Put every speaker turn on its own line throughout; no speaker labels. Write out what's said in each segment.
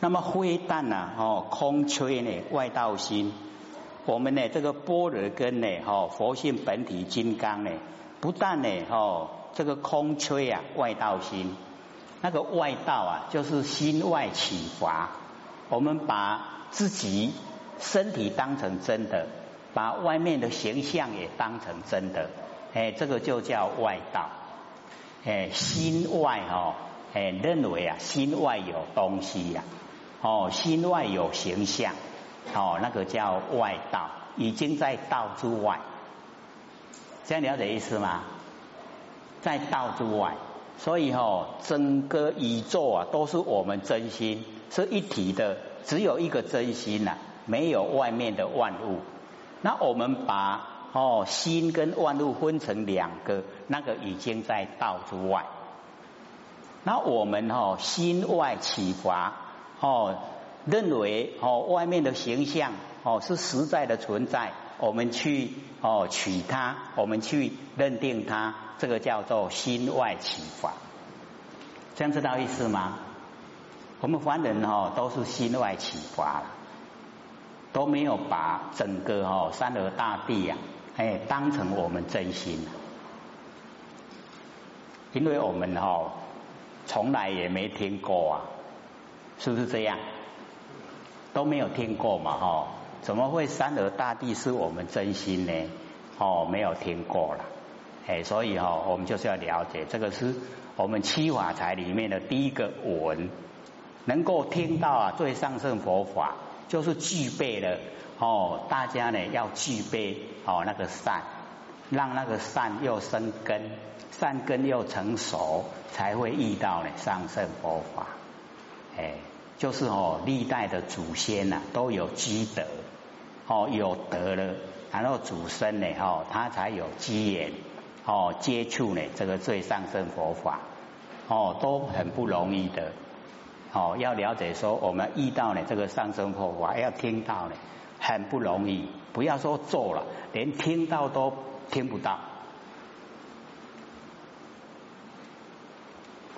那么灰淡呢？哦，空吹呢？外道心。我们呢，这个波若根呢，哈，佛性本体金刚呢，不但呢，哈，这个空吹啊，外道心。那个外道啊，就是心外启发。我们把自己身体当成真的，把外面的形象也当成真的，哎，这个就叫外道。哎，心外哦，哎，认为啊，心外有东西呀。哦，心外有形象，哦，那个叫外道，已经在道之外，这样了解意思吗？在道之外，所以哦，整个宇宙啊，都是我们真心是一体的，只有一个真心呐，没有外面的万物。那我们把哦心跟万物分成两个，那个已经在道之外。那我们哦心外启发。哦，认为哦，外面的形象哦是实在的存在，我们去哦取它，我们去认定它，这个叫做心外启发，这样知道意思吗？我们凡人哦都是心外启发了，都没有把整个哦三河大地呀，哎当成我们真心，因为我们哦从来也没听过啊。是不是这样？都没有听过嘛？哈，怎么会三河大地是我们真心呢？哦，没有听过了。哎，所以哈，我们就是要了解，这个是我们七法财里面的第一个闻，能够听到啊，最上圣佛法，就是具备了哦。大家呢要具备哦那个善，让那个善又生根，善根又成熟，才会遇到呢上圣佛法。哎。就是哦，历代的祖先呐都有积德，哦有德了，然后祖孙呢，哦他才有机缘，哦接触呢这个最上圣佛法，哦都很不容易的，哦要了解说我们遇到呢这个上圣佛法，要听到呢很不容易，不要说做了，连听到都听不到。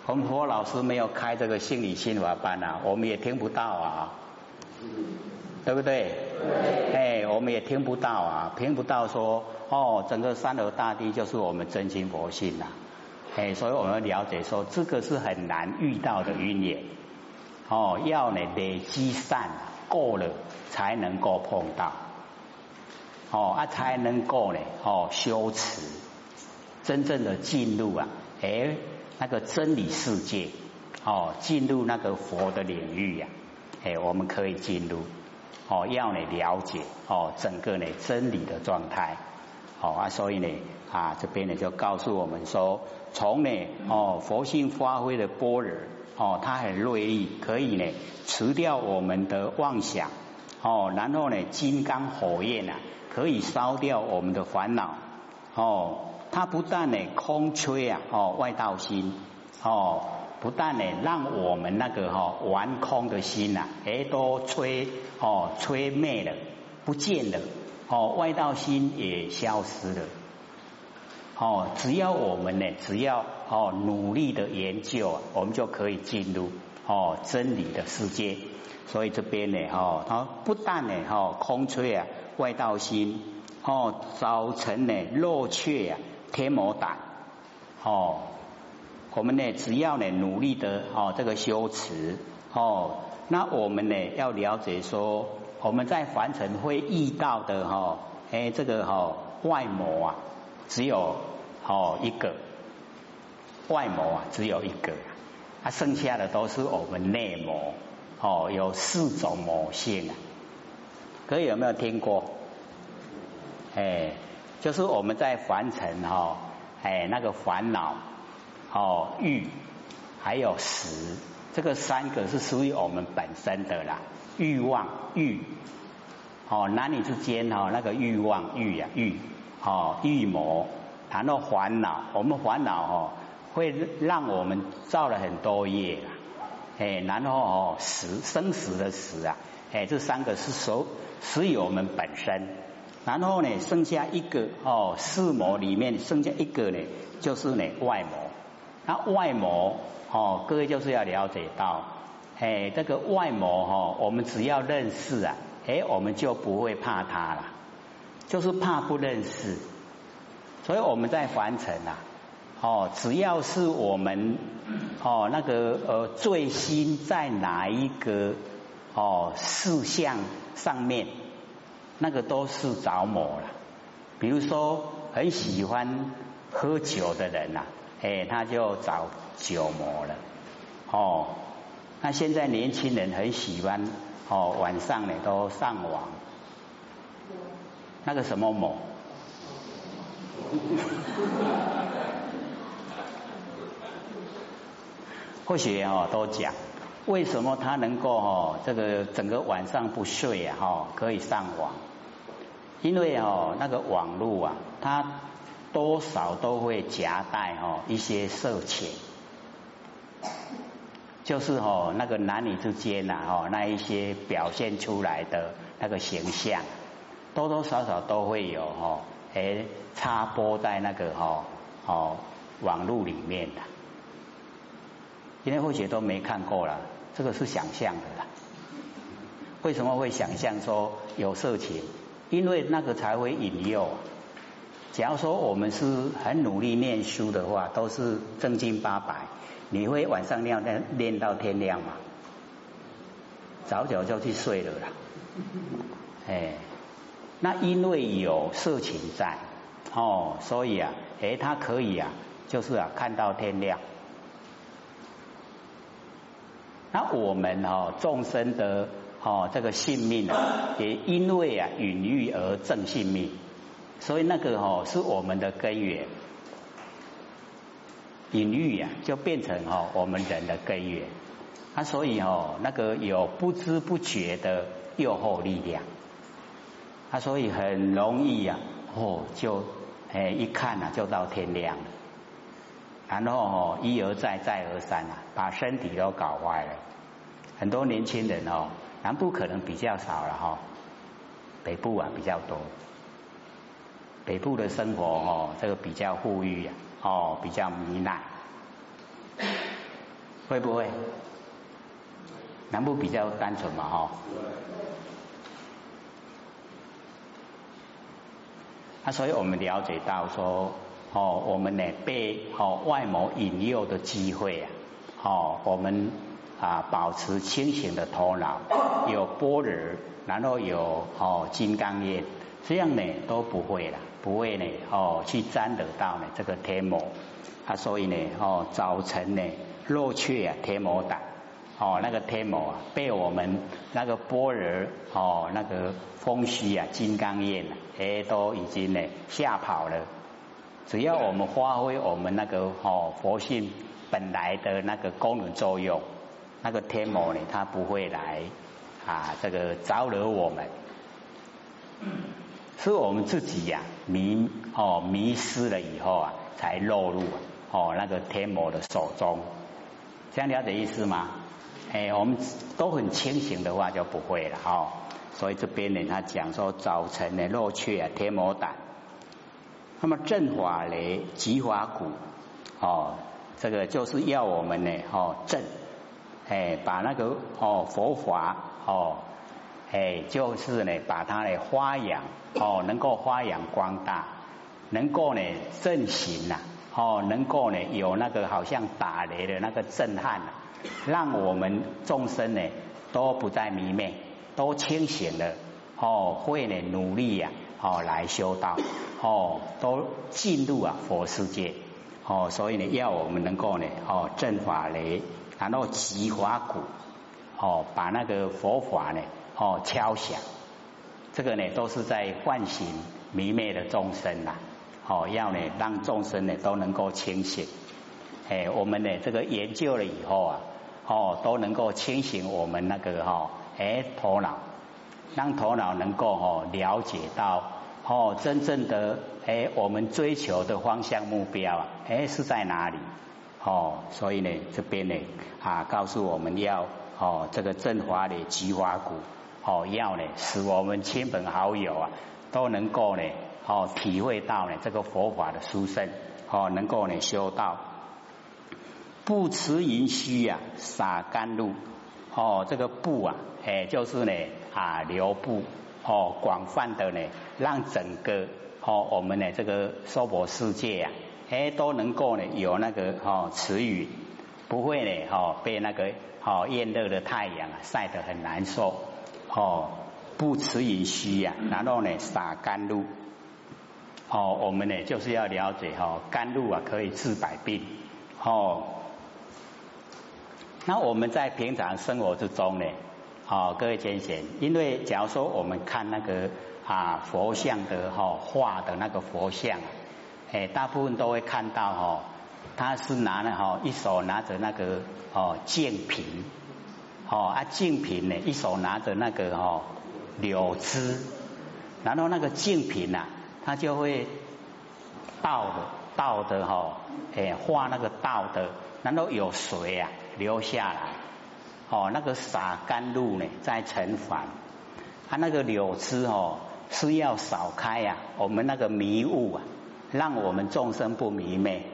我们佛老师没有开这个心理心法班啊，我们也听不到啊，对不对？哎，我们也听不到啊，听不到说哦，整个三河大地就是我们真心佛性呐，哎，所以我们了解说这个是很难遇到的因缘，哦，要呢累积善够了才能够碰到，哦啊才能够呢哦修持，真正的进入啊，哎。那个真理世界哦，进入那个佛的领域呀，哎，我们可以进入哦，要你了解哦，整个呢真理的状态哦啊，所以呢啊这边呢就告诉我们说，从呢哦佛性发挥的波尔哦，它很乐意，可以呢除掉我们的妄想哦，然后呢金刚火焰啊，可以烧掉我们的烦恼。哦。它不但呢空吹啊哦外道心。哦不但呢让我们那个哈玩空的心呐哎都吹哦吹灭了不见了。哦外道心也消失了。哦只要我们呢只要哦努力的研究我们就可以进入哦真理的世界。所以这边呢哦它不但呢哈空吹啊外道心哦早晨呢落却啊。天魔胆哦，我们呢只要呢努力的哦这个修持哦，那我们呢要了解说我们在凡尘会遇到的哈哎这个哈外魔啊只有哦一个外魔啊只有一个，啊剩下的都是我们内魔哦有四种魔性啊，各位有没有听过？哎。就是我们在凡尘哈，哎，那个烦恼哦欲还有食，这个三个是属于我们本身的啦。欲望欲哦，男女之间哈，那个欲望欲呀欲哦欲魔，谈到烦恼，我们烦恼哦会让我们造了很多业啦。哎，然后哦死生死的死啊，哎，这三个是属属于我们本身。然后呢，剩下一个哦，四魔里面剩下一个呢，就是呢外魔。那外魔哦，各位就是要了解到，哎，这个外魔哈，我们只要认识啊，哎，我们就不会怕他了，就是怕不认识。所以我们在凡尘啊，哦，只要是我们哦那个呃最心在哪一个哦事项上面，那个都是着魔了。比如说很喜欢喝酒的人呐，哎，他就着酒魔了。哦，那现在年轻人很喜欢哦晚上呢都上网，那个什么魔？或许哦，都讲为什么他能够哦，这个整个晚上不睡啊，哈，可以上网，因为哦，那个网络啊，它多少都会夹带哦一些色情，就是哦那个男女之间呐，哦那一些表现出来的那个形象，多多少少都会有哦。哎，插播在那个哈哦网络里面的，因为或许都没看过了，这个是想象的啦。为什么会想象说有色情？因为那个才会引诱。假如说我们是很努力念书的话，都是正经八百，你会晚上练练练到天亮吗？早早就去睡了啦。哎。那因为有色情在哦，所以啊，哎，他可以啊，就是啊，看到天亮。那我们哦，众生的哦，这个性命啊，也因为啊，隐喻而正性命，所以那个哦，是我们的根源。隐喻呀，就变成哦，我们人的根源。啊，所以哦，那个有不知不觉的诱惑力量。他所以很容易呀，哦，就哎一看呐，就到天亮了，然后哦一而再再而三啊，把身体都搞坏了。很多年轻人哦，南部可能比较少了哈，北部啊比较多。北部的生活哦，这个比较富裕呀，哦比较糜烂，会不会？南部比较单纯嘛哈。啊，所以我们了解到说，哦，我们呢被哦外谋引诱的机会啊，哦，我们啊保持清醒的头脑，有波尔，然后有哦金刚业，这样呢都不会了，不会呢哦去沾得到呢这个天魔，啊，所以呢哦早晨呢落却啊天魔打。哦，那个天魔啊，被我们那个波尔哦，那个风虚啊，金刚焰啊，哎，都已经呢吓跑了。只要我们发挥我们那个哦佛性本来的那个功能作用，那个天魔呢，他不会来啊，这个招惹我们。是我们自己呀迷哦迷失了以后啊，才落入哦那个天魔的手中。这样了解意思吗？哎，我们都很清醒的话就不会了哈。所以这边呢，他讲说早晨呢，落去啊，天魔胆。那么正法雷吉法鼓，哦，这个就是要我们呢，哦正，哎，把那个哦佛法哦，哎，就是呢，把它呢发扬，哦，能够发扬光大，能够呢正行呐，哦，能够呢有那个好像打雷的那个震撼呐。让我们众生呢都不再迷昧，都清醒了哦，会呢努力呀哦来修道。哦，都进入啊佛世界。哦，所以呢要我们能够呢哦正法雷，然后集法鼓哦，把那个佛法呢哦敲响，这个呢都是在唤醒迷昧的众生呐哦，要呢让众生呢都能够清醒，哎，我们呢这个研究了以后啊。哦，都能够清醒我们那个哈，哎，头脑，让头脑能够哈了解到哦，真正的哎，我们追求的方向目标啊，哎是在哪里？哦，所以呢，这边呢啊，告诉我们要哦，这个正法的菊花谷哦，要呢使我们亲朋好友啊都能够呢哦体会到呢这个佛法的殊胜哦，能够呢修道。不持银须呀，洒甘露哦，这个布啊，哎，就是呢啊流布哦，广泛的呢，让整个哦我们的这个娑婆世界啊，哎都能够呢有那个哦慈雨，不会呢哦被那个哦炎热的太阳啊晒得很难受哦，不持饮虚呀，然后呢洒甘露哦，我们呢就是要了解哈甘露啊可以治百病哦。那我们在平常生活之中呢，哦，各位先生，因为假如说我们看那个啊佛像的哈画的那个佛像，哎，大部分都会看到哈，他是拿了哈一手拿着那个哦净瓶，哦啊净瓶呢一手拿着那个哦柳枝，然后那个净瓶呐，他就会倒的倒的哈，哎画那个倒的，然后有水啊。流下来，哦，那个洒甘露呢，在成凡，它那个柳枝哦，是要扫开呀，我们那个迷雾啊，让我们众生不迷昧。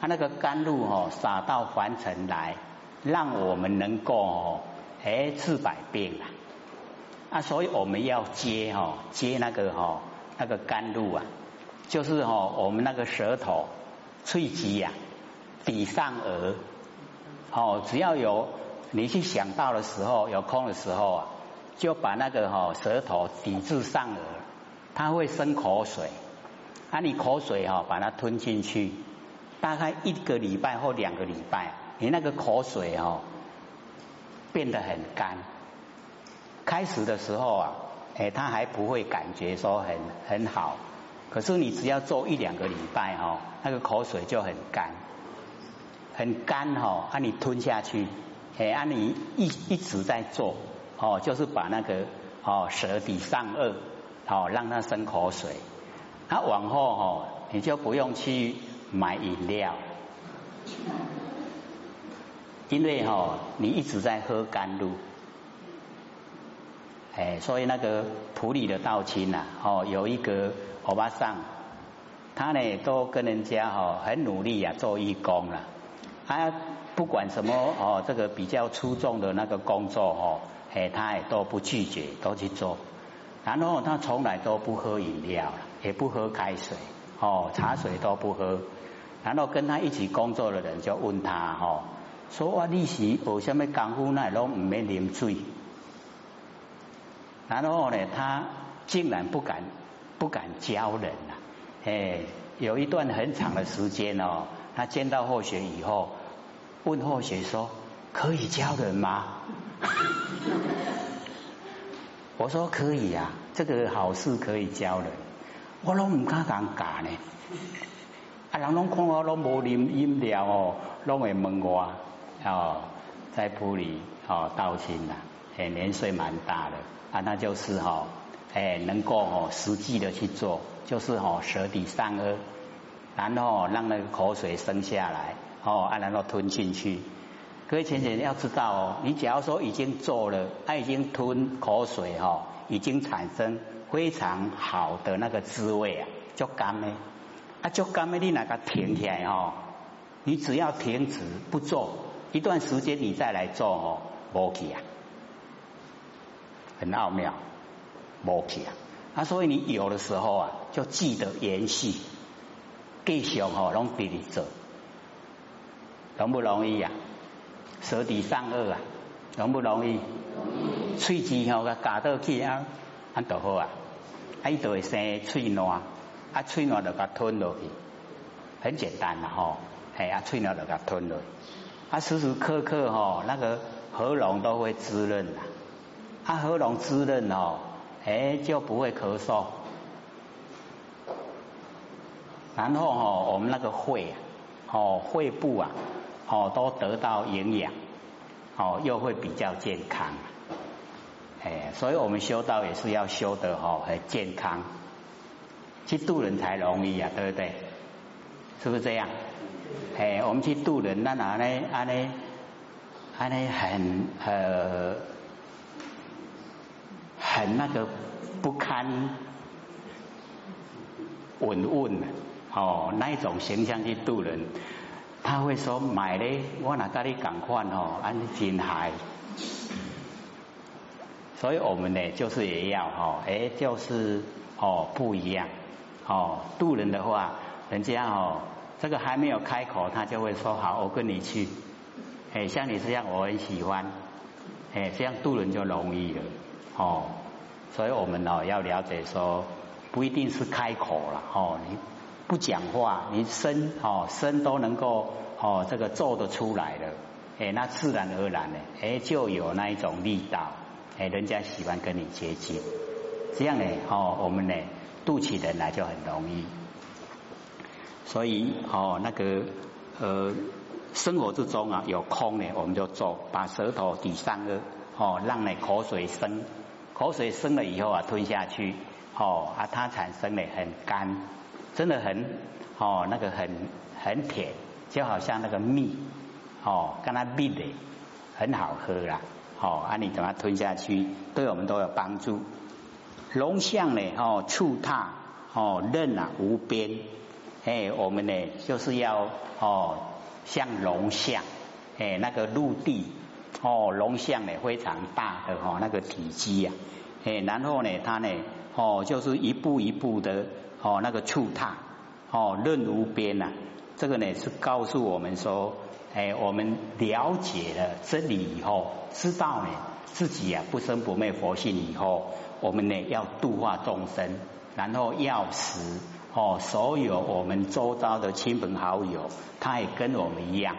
它那个甘露哦，洒到凡尘来，让我们能够哦，哎治百病啊。啊，所以我们要接哈，接那个哈，那个甘露啊，就是哈，我们那个舌头、喙肌呀，抵上颚。哦，只要有你去想到的时候，有空的时候啊，就把那个哈舌头抵至上颚，它会生口水，啊，你口水哈把它吞进去，大概一个礼拜或两个礼拜，你那个口水哈变得很干。开始的时候啊，哎，他还不会感觉说很很好，可是你只要做一两个礼拜哈，那个口水就很干。很干哈，啊你吞下去，哎，啊你一一直在做，哦，就是把那个哦舌底上颚，哦让它生口水，那往后哦你就不用去买饮料，因为哈你一直在喝甘露，哎，所以那个普里的道亲呐，哦有一个欧巴桑，他呢都跟人家哈很努力呀做义工了。他不管什么哦，这个比较出众的那个工作哦，哎，他也都不拒绝，都去做。然后他从来都不喝饮料，也不喝开水，哦，茶水都不喝。然后跟他一起工作的人就问他哦，说哇，你是有什么功夫那拢唔免啉水？然后呢，他竟然不敢不敢教人呐，哎，有一段很长的时间哦。他见到后学以后，问后学说：“可以教人吗？” 我说：“可以啊，这个好事可以教人。”我拢唔敢讲假呢。啊，人拢看我拢无啉饮料哦，拢会问我哦，在铺里哦道亲呐，哎年岁蛮大的啊，那就是哈哎能够哦实际的去做，就是哦舌底上颚。然后让那个口水生下来，哦，啊，然后吞进去。各位浅浅要知道哦，你假如说已经做了，它已经吞口水哈，已经产生非常好的那个滋味啊，就干呢，啊，就干呢，你那个停起来哦，你只要停止不做一段时间，你再来做哦，无去啊，很奥妙，无去啊，啊，所以你有的时候啊，就记得延续。继续哦，拢直直做，容不容易呀？舌底上颚啊，容不容易？喙齿吼，甲夹到去啊，安就好啊。啊，伊就会生喙烂，啊，喙烂就甲吞落去，很简单啦吼。系啊，喙烂就甲吞落，啊，时时刻刻吼，那个喉咙都会滋润啦。啊，喉咙滋润哦，哎，就不会咳嗽。然后哈，我们那个肺，哦，肺部啊，哦，都得到营养，哦，又会比较健康，哎，所以我们修道也是要修得哦很健康，去度人才容易啊，对不对？是不是这样？哎，我们去度人，那哪呢？安呢？安呢？很呃，很那个不堪稳稳。哦，那一种形象去度人，他会说买咧，我哪跟你讲款哦，安尼真嗨，所以我们呢，就是也要哈，哎，就是哦不一样哦，渡人的话，人家哦，这个还没有开口，他就会说好，我跟你去。哎，像你这样，我很喜欢。哎，这样渡人就容易了哦。所以我们哦要了解说，不一定是开口了哦，你不讲话，你身哦身都能够哦这个做得出来的，哎，那自然而然呢，哎就有那一种力道。哎，人家喜欢跟你接近，这样呢，哦，我们呢，渡起人来就很容易。所以，哦，那个，呃，生活之中啊，有空呢，我们就做，把舌头抵上颚，哦，让你口水生，口水生了以后啊，吞下去，哦，啊，它产生的很干，真的很，哦，那个很很甜，就好像那个蜜，哦，跟它蜜的，很好喝啦。哦，啊，你怎么吞下去，对我们都有帮助。龙象呢，哦，触踏，哦，任啊无边，哎，我们呢就是要哦，像龙象，哎，那个陆地，哦，龙象呢非常大的哈，那个体积呀，哎，然后呢，它呢，哦，就是一步一步的，哦，那个触踏，哦，任无边呐，这个呢是告诉我们说。哎，我们了解了真理以后，知道呢自己啊不生不灭佛性以后，我们呢要度化众生，然后要使哦所有我们周遭的亲朋好友，他也跟我们一样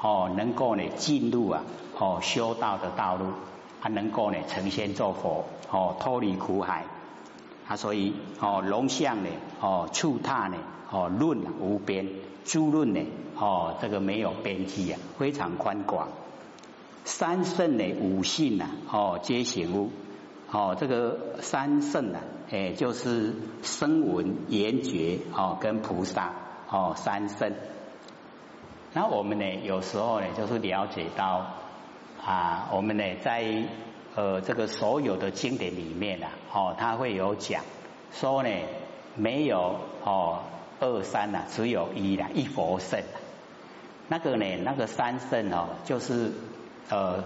哦，能够呢进入啊哦修道的道路，他能够呢成仙做佛哦脱离苦海，啊所以哦龙象呢哦触踏呢哦论无边。诸论呢，哦，这个没有边际啊，非常宽广。三圣的五性呐，哦，皆行物，哦，这个三圣啊，哎，就是声闻、缘觉，哦，跟菩萨，哦，三圣。那我们呢，有时候呢，就是了解到啊，我们呢，在呃这个所有的经典里面啊，哦，他会有讲说呢，没有哦。二三呐，只有一啦，一佛圣啊。那个呢，那个三圣哦，就是呃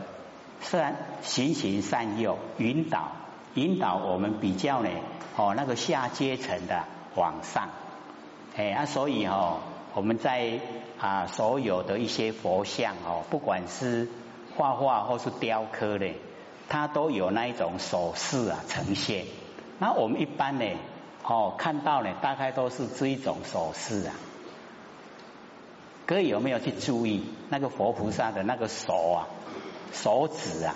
善循循善诱，引导引导我们比较呢哦那个下阶层的往上。哎啊，所以哦我们在啊所有的一些佛像哦，不管是画画或是雕刻的，它都有那一种手势啊呈现。那我们一般呢？哦，看到呢，大概都是这一种手势啊。各位有没有去注意那个佛菩萨的那个手啊，手指啊？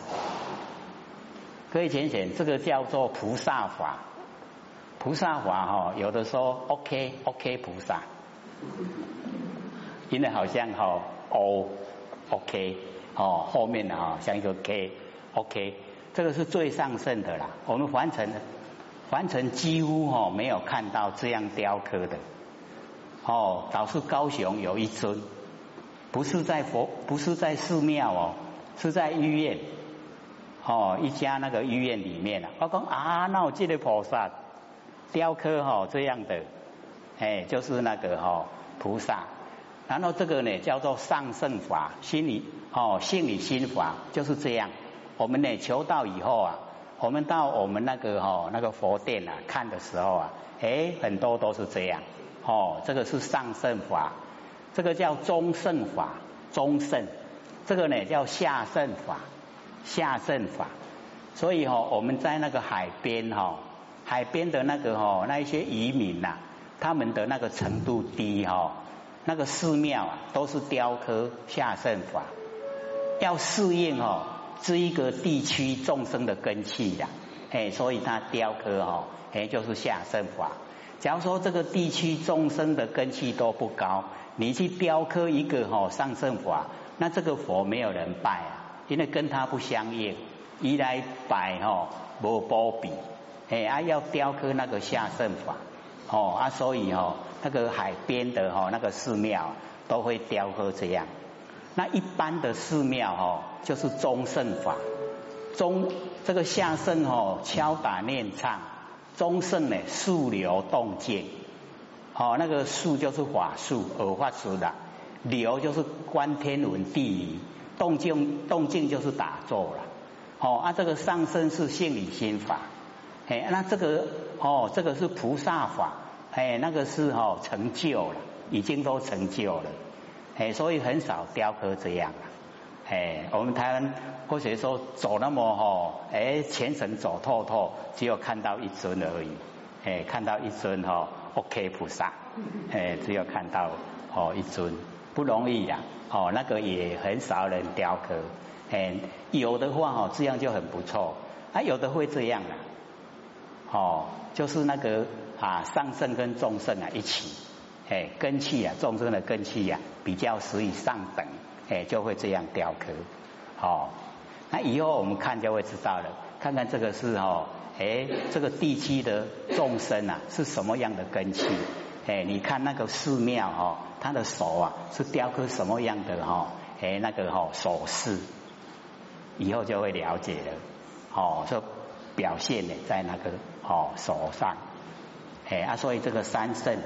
各位浅浅，这个叫做菩萨法。菩萨法哈，有的说 OK OK 菩萨，因为好像哈 O OK 哦，后面的哈像一个 K OK，这个是最上圣的啦。我们完成了。完成几乎哦没有看到这样雕刻的哦，倒是高雄有一尊，不是在佛，不是在寺庙哦，是在医院哦，一家那个医院里面啊。我讲啊，那我记得菩萨雕刻哈这样的，哎，就是那个哈菩萨，然后这个呢叫做上圣法，心理哦，心理心法就是这样。我们呢求道以后啊。我们到我们那个哈那个佛殿啊看的时候啊，哎，很多都是这样，哦，这个是上圣法，这个叫中圣法，中圣，这个呢叫下圣法，下圣法。所以哈，我们在那个海边哈，海边的那个哈那一些渔民呐，他们的那个程度低哈，那个寺庙啊都是雕刻下圣法，要适应哦。这一个地区众生的根器呀，哎，所以它雕刻哦，哎，就是下圣法。假如说这个地区众生的根器都不高，你去雕刻一个哈上圣法，那这个佛没有人拜啊，因为跟他不相应。一来拜哈无波比，哎啊要雕刻那个下圣法，哦啊，所以哦那个海边的哈那个寺庙都会雕刻这样。那一般的寺庙哦，就是中圣法，中这个下圣哦，敲打念唱，中圣呢，树流动静，哦，那个树就是法术，而法术的，流就是观天文地理，动静动静就是打坐了，哦，啊，这个上身是性理心法，哎，那这个哦，这个是菩萨法，哎，那个是哦成就了，已经都成就了，哎，所以很少雕刻这样，哎，我们台湾或者说走那么吼，哎，全程走透透，只有看到一尊而已，哎，看到一尊哈，OK 菩萨，哎，只有看到哦一尊，不容易呀。哦，那个也很少人雕刻，哎，有的话哦，这样就很不错，啊，有的会这样的，哦，就是那个啊，上圣跟众圣啊一起，哎，根器啊，众生的根器啊，比较属于上等，哎，就会这样雕刻，哦，那以后我们看就会知道了，看看这个是哦，哎，这个地区的众生啊，是什么样的根器，哎，你看那个寺庙哦。他的手啊，是雕刻什么样的哈？哎，那个哈手势，以后就会了解了。哦，就表现呢在那个哦手上。哎啊，所以这个三圣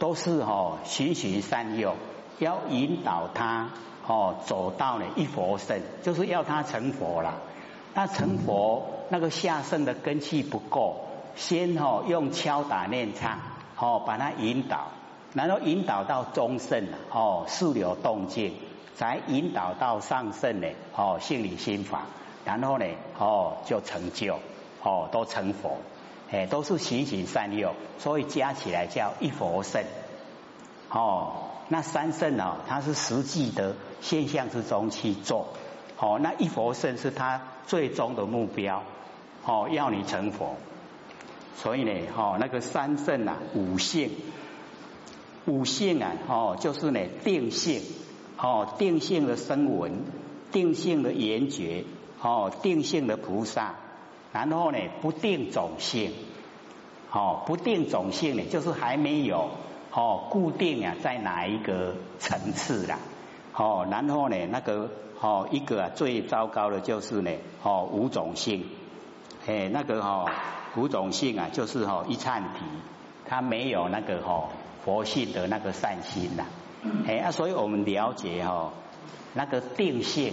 都是哈循循善诱，要引导他哦走到了一佛圣，就是要他成佛了。那成佛那个下圣的根气不够，先哦用敲打念唱哦把他引导。然后引导到中圣哦，速流动静，才引导到上圣呢哦，性理心法，然后呢哦就成就哦，都成佛，哎，都是循循善诱，所以加起来叫一佛圣。哦。那三圣呢，它是实际的现象之中去做。哦，那一佛圣是他最终的目标。哦，要你成佛，所以呢哦，那个三圣啊，五性。五性啊，哦，就是呢定性，哦，定性的声闻，定性的缘觉，哦，定性的菩萨，然后呢不定种性，哦，不定种性呢，就是还没有哦固定啊在哪一个层次啦，哦，然后呢那个哦一个啊最糟糕的就是呢哦五种性，哎那个哦五种性啊就是哦一颤皮，它没有那个哈。佛性的那个善心呐，哎啊，所以我们了解哈那个定性，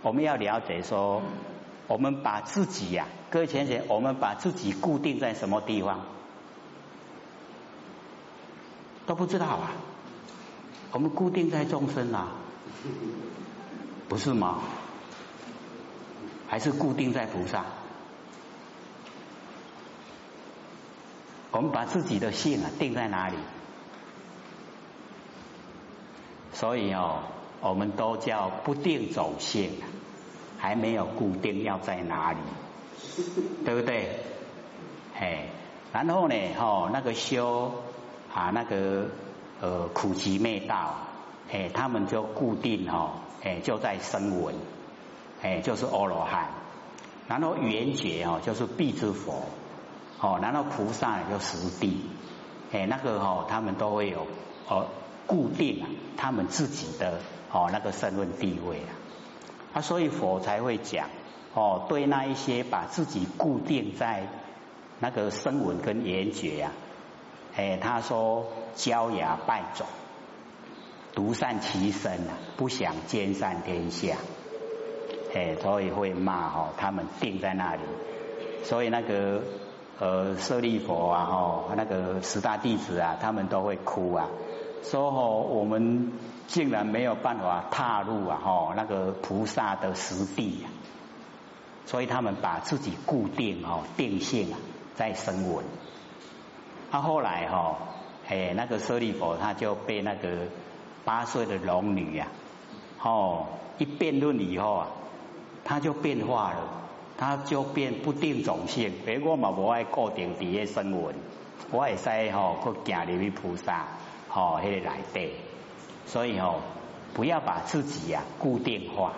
我们要了解说，我们把自己呀，各位浅浅，我们把自己固定在什么地方都不知道啊？我们固定在众生啊，不是吗？还是固定在菩萨？我们把自己的性啊定在哪里？所以哦，我们都叫不定走性，还没有固定要在哪里，对不对？哎，然后呢，哦，那个修啊，那个呃苦集灭道，哎，他们就固定哦，哎，就在声闻，哎，就是阿罗汉，然后圆觉哦，就是必之佛，哦，然后菩萨就实地，哎，那个哦，他们都会有哦。固定啊，他们自己的哦那个身份地位啊，啊，所以佛才会讲哦，对那一些把自己固定在那个声闻跟言觉呀，哎，他说骄牙败种，独善其身啊，不想兼善天下，哎，所以会骂哦，他们定在那里，所以那个呃舍利佛啊，哦，那个十大弟子啊，他们都会哭啊。说哦，我们竟然没有办法踏入啊，哈，那个菩萨的实地呀，所以他们把自己固定哦，定性啊，在声闻。他后来哈，哎，那个舍利佛他就被那个八岁的龙女呀，哦，一辩论以后啊，他就变化了，他就变不定种性。别，我嘛无爱固定伫个声闻，我会使吼，去行入去菩萨。哦，迄个来对，所以哦，不要把自己呀固定化。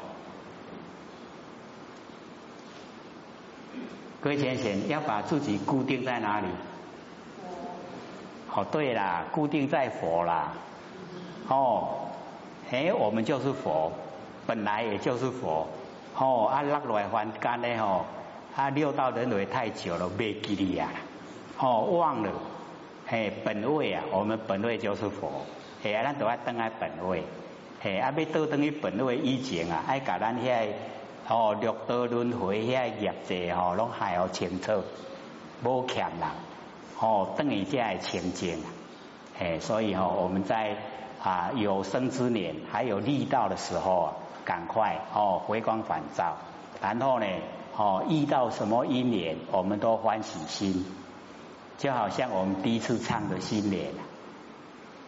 各位先生，要把自己固定在哪里？哦，对啦，固定在佛啦。哦，哎，我们就是佛，本来也就是佛。哦，啊，落来凡间呢，吼，啊，六道轮回太久了，没记忆呀，哦，忘了。嘿，本位啊，我们本位就是佛，嘿，咱都要登来本位，嘿，啊，要倒登于本位以前啊，爱甲咱遐哦，六道轮回遐业债吼，拢还好清楚，无欠人，哦，等于这会清净，哎，所以吼，我们在啊有生之年还有力道的时候啊，赶快哦回光返照，然后呢，哦遇到什么因缘，我们都欢喜心，就好像我们第一次唱的新年，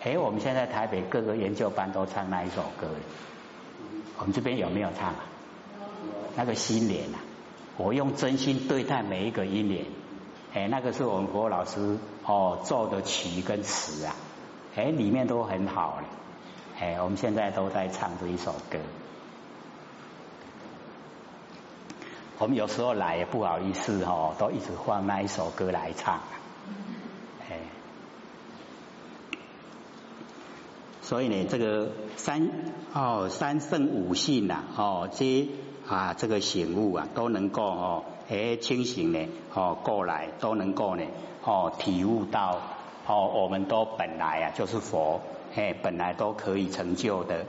哎，我们现在台北各个研究班都唱那一首歌，我们这边有没有唱啊？那个新莲啊，我用真心对待每一个一年，哎，那个是我们国老师哦做的曲跟词啊，哎，里面都很好了，哎，我们现在都在唱这一首歌，我们有时候来也不好意思哦，都一直放那一首歌来唱，所以呢，这个三哦三圣五性呐，哦这。啊，这个醒悟啊，都能够哦，哎，清醒呢，哦，过来都能够呢，哦，体悟到哦，我们都本来啊就是佛，哎，本来都可以成就的